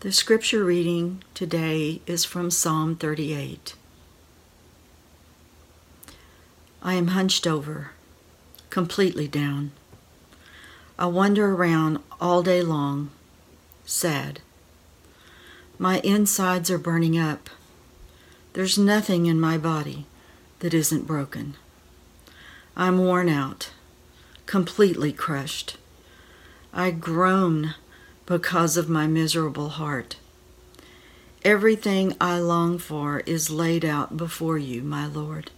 The scripture reading today is from Psalm 38. I am hunched over, completely down. I wander around all day long, sad. My insides are burning up. There's nothing in my body that isn't broken. I'm worn out, completely crushed. I groan because of my miserable heart. Everything I long for is laid out before you, my Lord.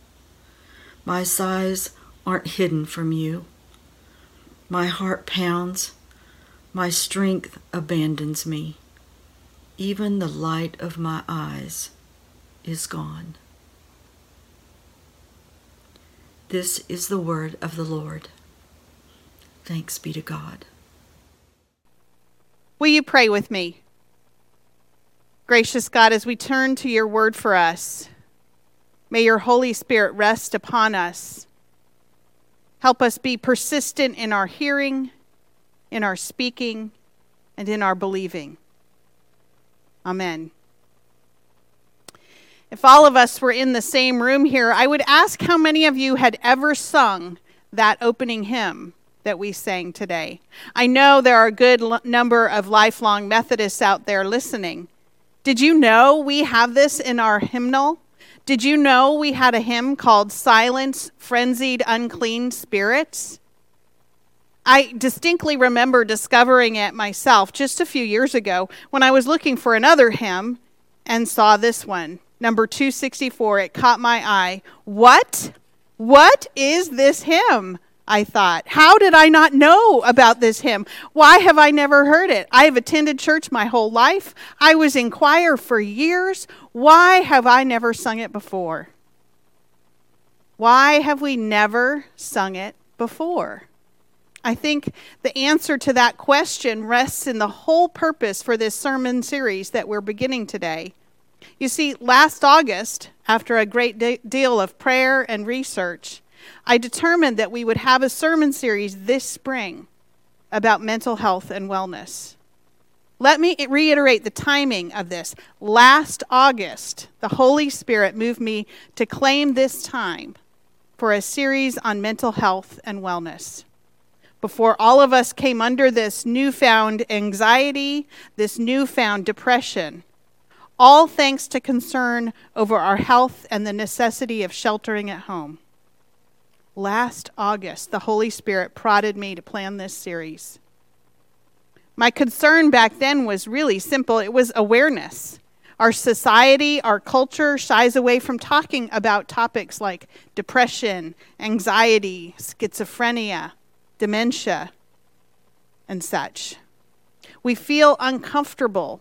My sighs aren't hidden from you. My heart pounds. My strength abandons me. Even the light of my eyes is gone. This is the word of the Lord. Thanks be to God. Will you pray with me? Gracious God, as we turn to your word for us, may your Holy Spirit rest upon us. Help us be persistent in our hearing, in our speaking, and in our believing. Amen. If all of us were in the same room here, I would ask how many of you had ever sung that opening hymn that we sang today. I know there are a good l- number of lifelong Methodists out there listening. Did you know we have this in our hymnal? Did you know we had a hymn called Silence Frenzied Unclean Spirits? I distinctly remember discovering it myself just a few years ago when I was looking for another hymn and saw this one, number 264. It caught my eye. What? What is this hymn? I thought. How did I not know about this hymn? Why have I never heard it? I have attended church my whole life. I was in choir for years. Why have I never sung it before? Why have we never sung it before? I think the answer to that question rests in the whole purpose for this sermon series that we're beginning today. You see, last August, after a great de- deal of prayer and research, I determined that we would have a sermon series this spring about mental health and wellness. Let me reiterate the timing of this. Last August, the Holy Spirit moved me to claim this time for a series on mental health and wellness. Before all of us came under this newfound anxiety, this newfound depression, all thanks to concern over our health and the necessity of sheltering at home last August, the Holy Spirit prodded me to plan this series. My concern back then was really simple it was awareness. Our society, our culture shies away from talking about topics like depression, anxiety, schizophrenia, dementia, and such. We feel uncomfortable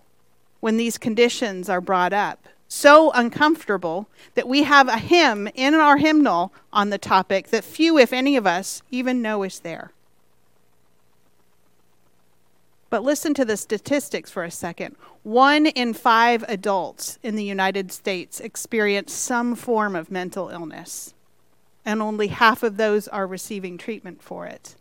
when these conditions are brought up so uncomfortable that we have a hymn in our hymnal on the topic that few, if any of us, even know is there. But listen to the statistics for a second. One in five adults in the United States experience some form of mental illness, and only half of those are receiving treatment for it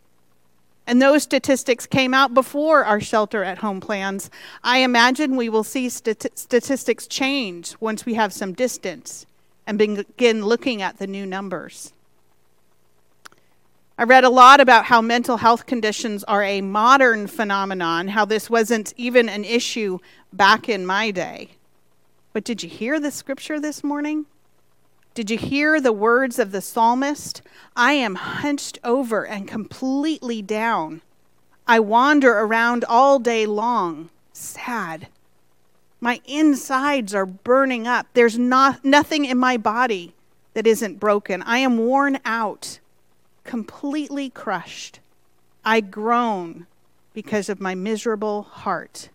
and those statistics came out before our shelter at home plans. I imagine we will see stat- statistics change once we have some distance and begin looking at the new numbers. I read a lot about how mental health conditions are a modern phenomenon, how this wasn't even an issue back in my day. But did you hear the scripture this morning? Did you hear the words of the psalmist? I am hunched over and completely down. I wander around all day long, sad. My insides are burning up. There's not, nothing in my body that isn't broken. I am worn out, completely crushed. I groan because of my miserable heart.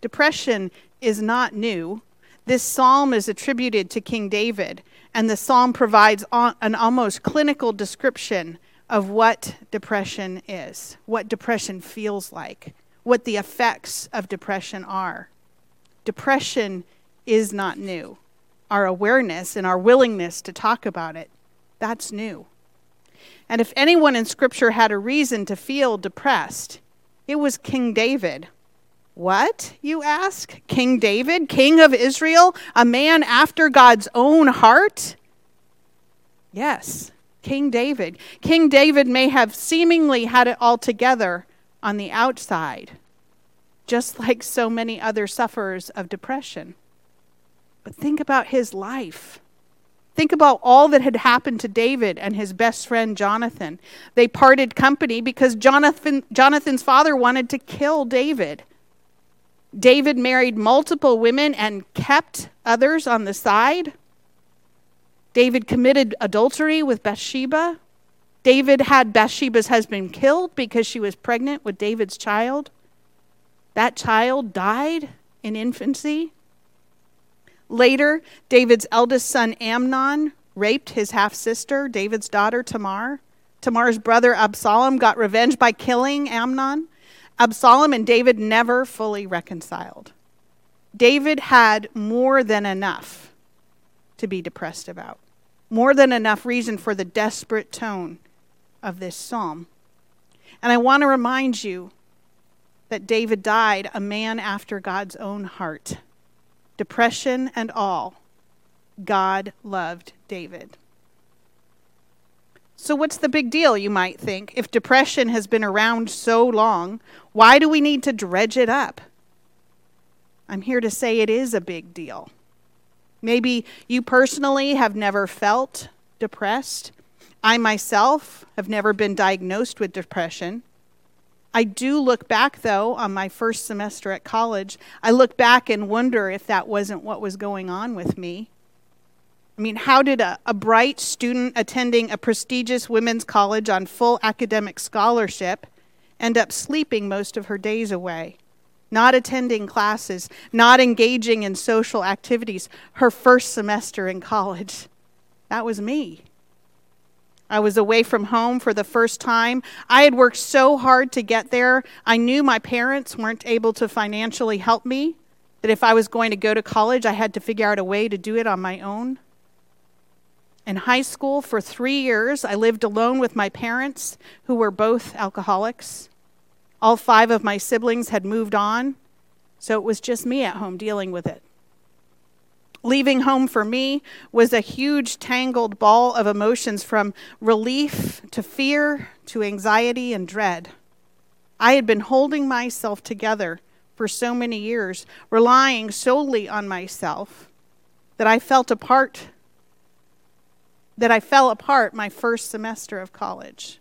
Depression is not new. This psalm is attributed to King David, and the psalm provides an almost clinical description of what depression is, what depression feels like, what the effects of depression are. Depression is not new. Our awareness and our willingness to talk about it, that's new. And if anyone in Scripture had a reason to feel depressed, it was King David What, you ask? King David, king of Israel, a man after God's own heart? Yes, King David. King David may have seemingly had it all together on the outside, just like so many other sufferers of depression. But think about his life. Think about all that had happened to David and his best friend Jonathan. They parted company because Jonathan, Jonathan's father wanted to kill David. David married multiple women and kept others on the side. David committed adultery with Bathsheba. David had Bathsheba's husband killed because she was pregnant with David's child. That child died in infancy. Later, David's eldest son Amnon raped his half sister, David's daughter Tamar. Tamar's brother Absalom got revenge by killing Amnon. Absalom and David never fully reconciled. David had more than enough to be depressed about, more than enough reason for the desperate tone of this psalm. And I want to remind you that David died a man after God's own heart. Depression and all, God loved David. So, what's the big deal, you might think? If depression has been around so long, why do we need to dredge it up? I'm here to say it is a big deal. Maybe you personally have never felt depressed. I myself have never been diagnosed with depression. I do look back, though, on my first semester at college. I look back and wonder if that wasn't what was going on with me. I mean, how did a, a bright student attending a prestigious women's college on full academic scholarship end up sleeping most of her days away? Not attending classes, not engaging in social activities, her first semester in college. That was me. I was away from home for the first time. I had worked so hard to get there. I knew my parents weren't able to financially help me, that if I was going to go to college, I had to figure out a way to do it on my own. In high school, for three years, I lived alone with my parents, who were both alcoholics. All five of my siblings had moved on, so it was just me at home dealing with it. Leaving home for me was a huge tangled ball of emotions from relief to fear to anxiety and dread. I had been holding myself together for so many years, relying solely on myself, that I felt apart that I fell apart my first semester of college.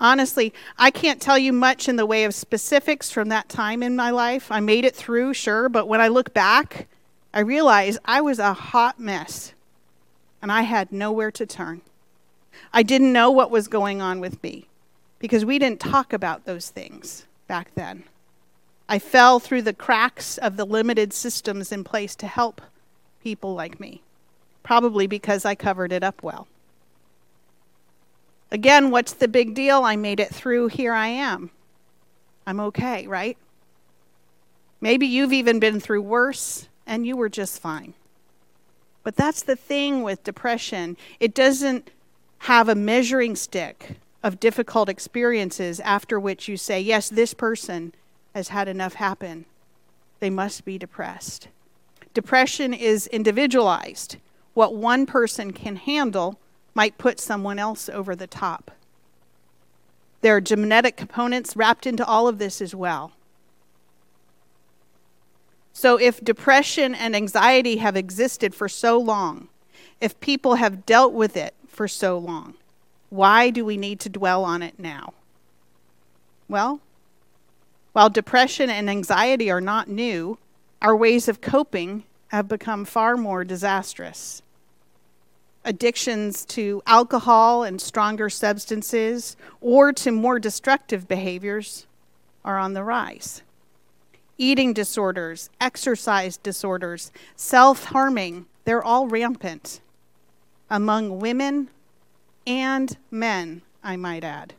Honestly, I can't tell you much in the way of specifics from that time in my life. I made it through, sure, but when I look back, I realize I was a hot mess and I had nowhere to turn. I didn't know what was going on with me because we didn't talk about those things back then. I fell through the cracks of the limited systems in place to help people like me probably because I covered it up well. Again, what's the big deal? I made it through. Here I am. I'm okay, right? Maybe you've even been through worse and you were just fine. But that's the thing with depression. It doesn't have a measuring stick of difficult experiences after which you say, yes, this person has had enough happen. They must be depressed. Depression is individualized what one person can handle might put someone else over the top. There are genetic components wrapped into all of this as well. So, if depression and anxiety have existed for so long, if people have dealt with it for so long, why do we need to dwell on it now? Well, while depression and anxiety are not new, our ways of coping have become far more disastrous addictions to alcohol and stronger substances or to more destructive behaviors are on the rise. Eating disorders, exercise disorders, self harming, they're all rampant among women and men, I might add.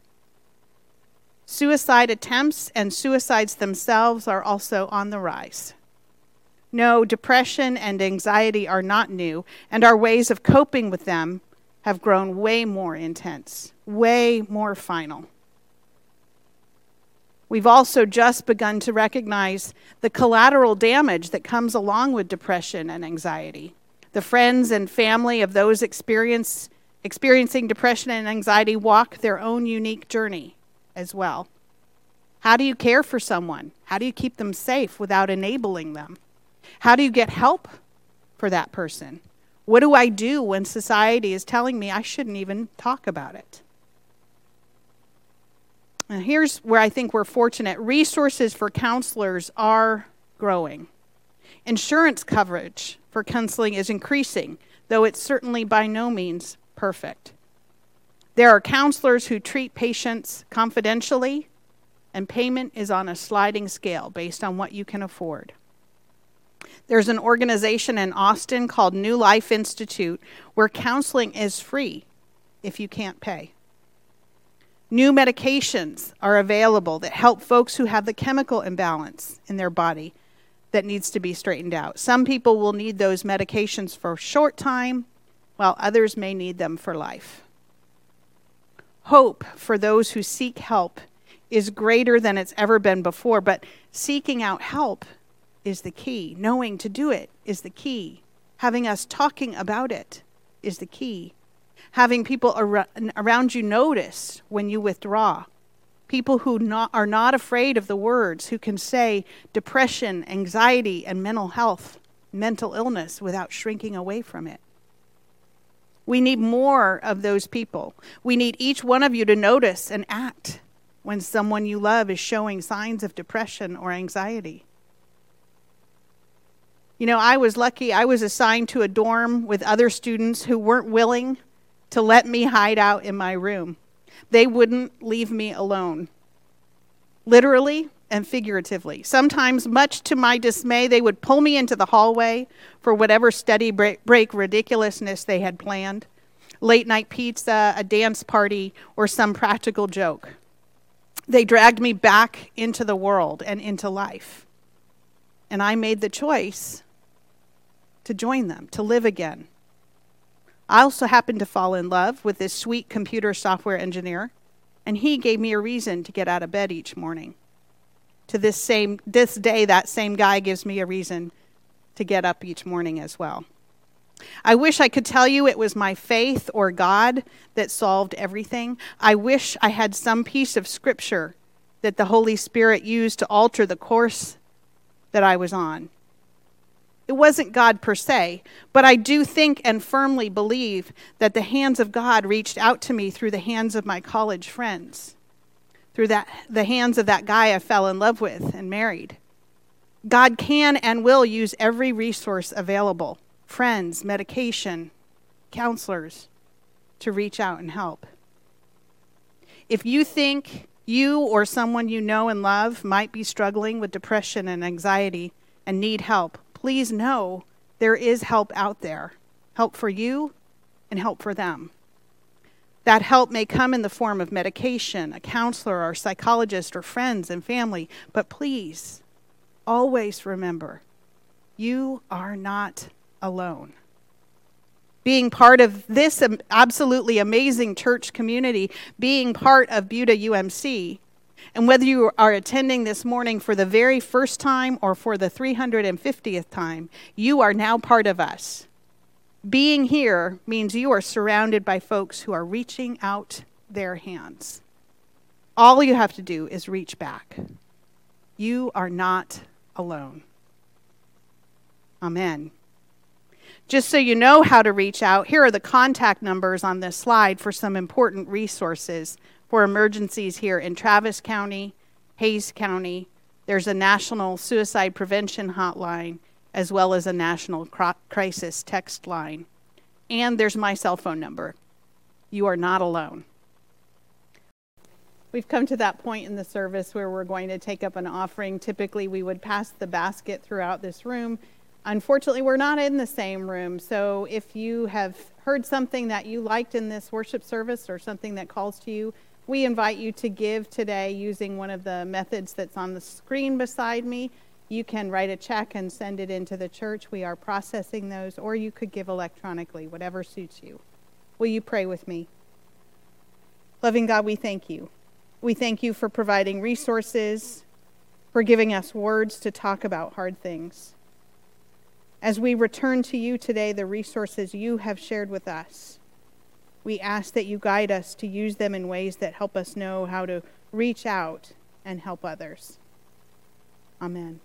Suicide attempts and suicides themselves are also on the rise. No, depression and anxiety are not new, and our ways of coping with them have grown way more intense, way more final. We've also just begun to recognize the collateral damage that comes along with depression and anxiety. The friends and family of those experience, experiencing depression and anxiety walk their own unique journey as well. How do you care for someone? How do you keep them safe without enabling them? How do you get help for that person? What do I do when society is telling me I shouldn't even talk about it? And here's where I think we're fortunate resources for counselors are growing. Insurance coverage for counseling is increasing, though it's certainly by no means perfect. There are counselors who treat patients confidentially, and payment is on a sliding scale based on what you can afford. There's an organization in Austin called New Life Institute where counseling is free if you can't pay. New medications are available that help folks who have the chemical imbalance in their body that needs to be straightened out. Some people will need those medications for a short time, while others may need them for life. Hope for those who seek help is greater than it's ever been before, but seeking out help is the key. Knowing to do it is the key. Having us talking about it is the key. Having people ar- around you notice when you withdraw. People who not, are not afraid of the words, who can say depression, anxiety, and mental health, mental illness without shrinking away from it. We need more of those people. We need each one of you to notice and act when someone you love is showing signs of depression or anxiety. You know, I was lucky. I was assigned to a dorm with other students who weren't willing to let me hide out in my room. They wouldn't leave me alone, literally and figuratively. Sometimes, much to my dismay, they would pull me into the hallway for whatever study break, ridiculousness they had planned late night pizza, a dance party, or some practical joke. They dragged me back into the world and into life. And I made the choice to join them, to live again. I also happened to fall in love with this sweet computer software engineer, and he gave me a reason to get out of bed each morning. To this same this day that same guy gives me a reason to get up each morning as well. I wish I could tell you it was my faith or God that solved everything. I wish I had some piece of scripture that the Holy Spirit used to alter the course that I was on. It wasn't God per se, but I do think and firmly believe that the hands of God reached out to me through the hands of my college friends, through that, the hands of that guy I fell in love with and married. God can and will use every resource available friends, medication, counselors to reach out and help. If you think you or someone you know and love might be struggling with depression and anxiety and need help, please know there is help out there help for you and help for them. That help may come in the form of medication, a counselor, or psychologist, or friends and family, but please always remember you are not alone. Being part of this absolutely amazing church community, being part of Buda UMC, and whether you are attending this morning for the very first time or for the 350th time, you are now part of us. Being here means you are surrounded by folks who are reaching out their hands. All you have to do is reach back. You are not alone. Amen. Just so you know how to reach out, here are the contact numbers on this slide for some important resources for emergencies here in Travis County, Hays County. There's a national suicide prevention hotline as well as a national crisis text line. And there's my cell phone number. You are not alone. We've come to that point in the service where we're going to take up an offering. Typically, we would pass the basket throughout this room. Unfortunately, we're not in the same room. So if you have heard something that you liked in this worship service or something that calls to you, we invite you to give today using one of the methods that's on the screen beside me. You can write a check and send it into the church. We are processing those, or you could give electronically, whatever suits you. Will you pray with me? Loving God, we thank you We thank you for providing resources, for giving us words to talk about hard things. As we return to you today, the resources you have shared with us, we ask that you guide us to use them in ways that help us know how to reach out and help others. Amen.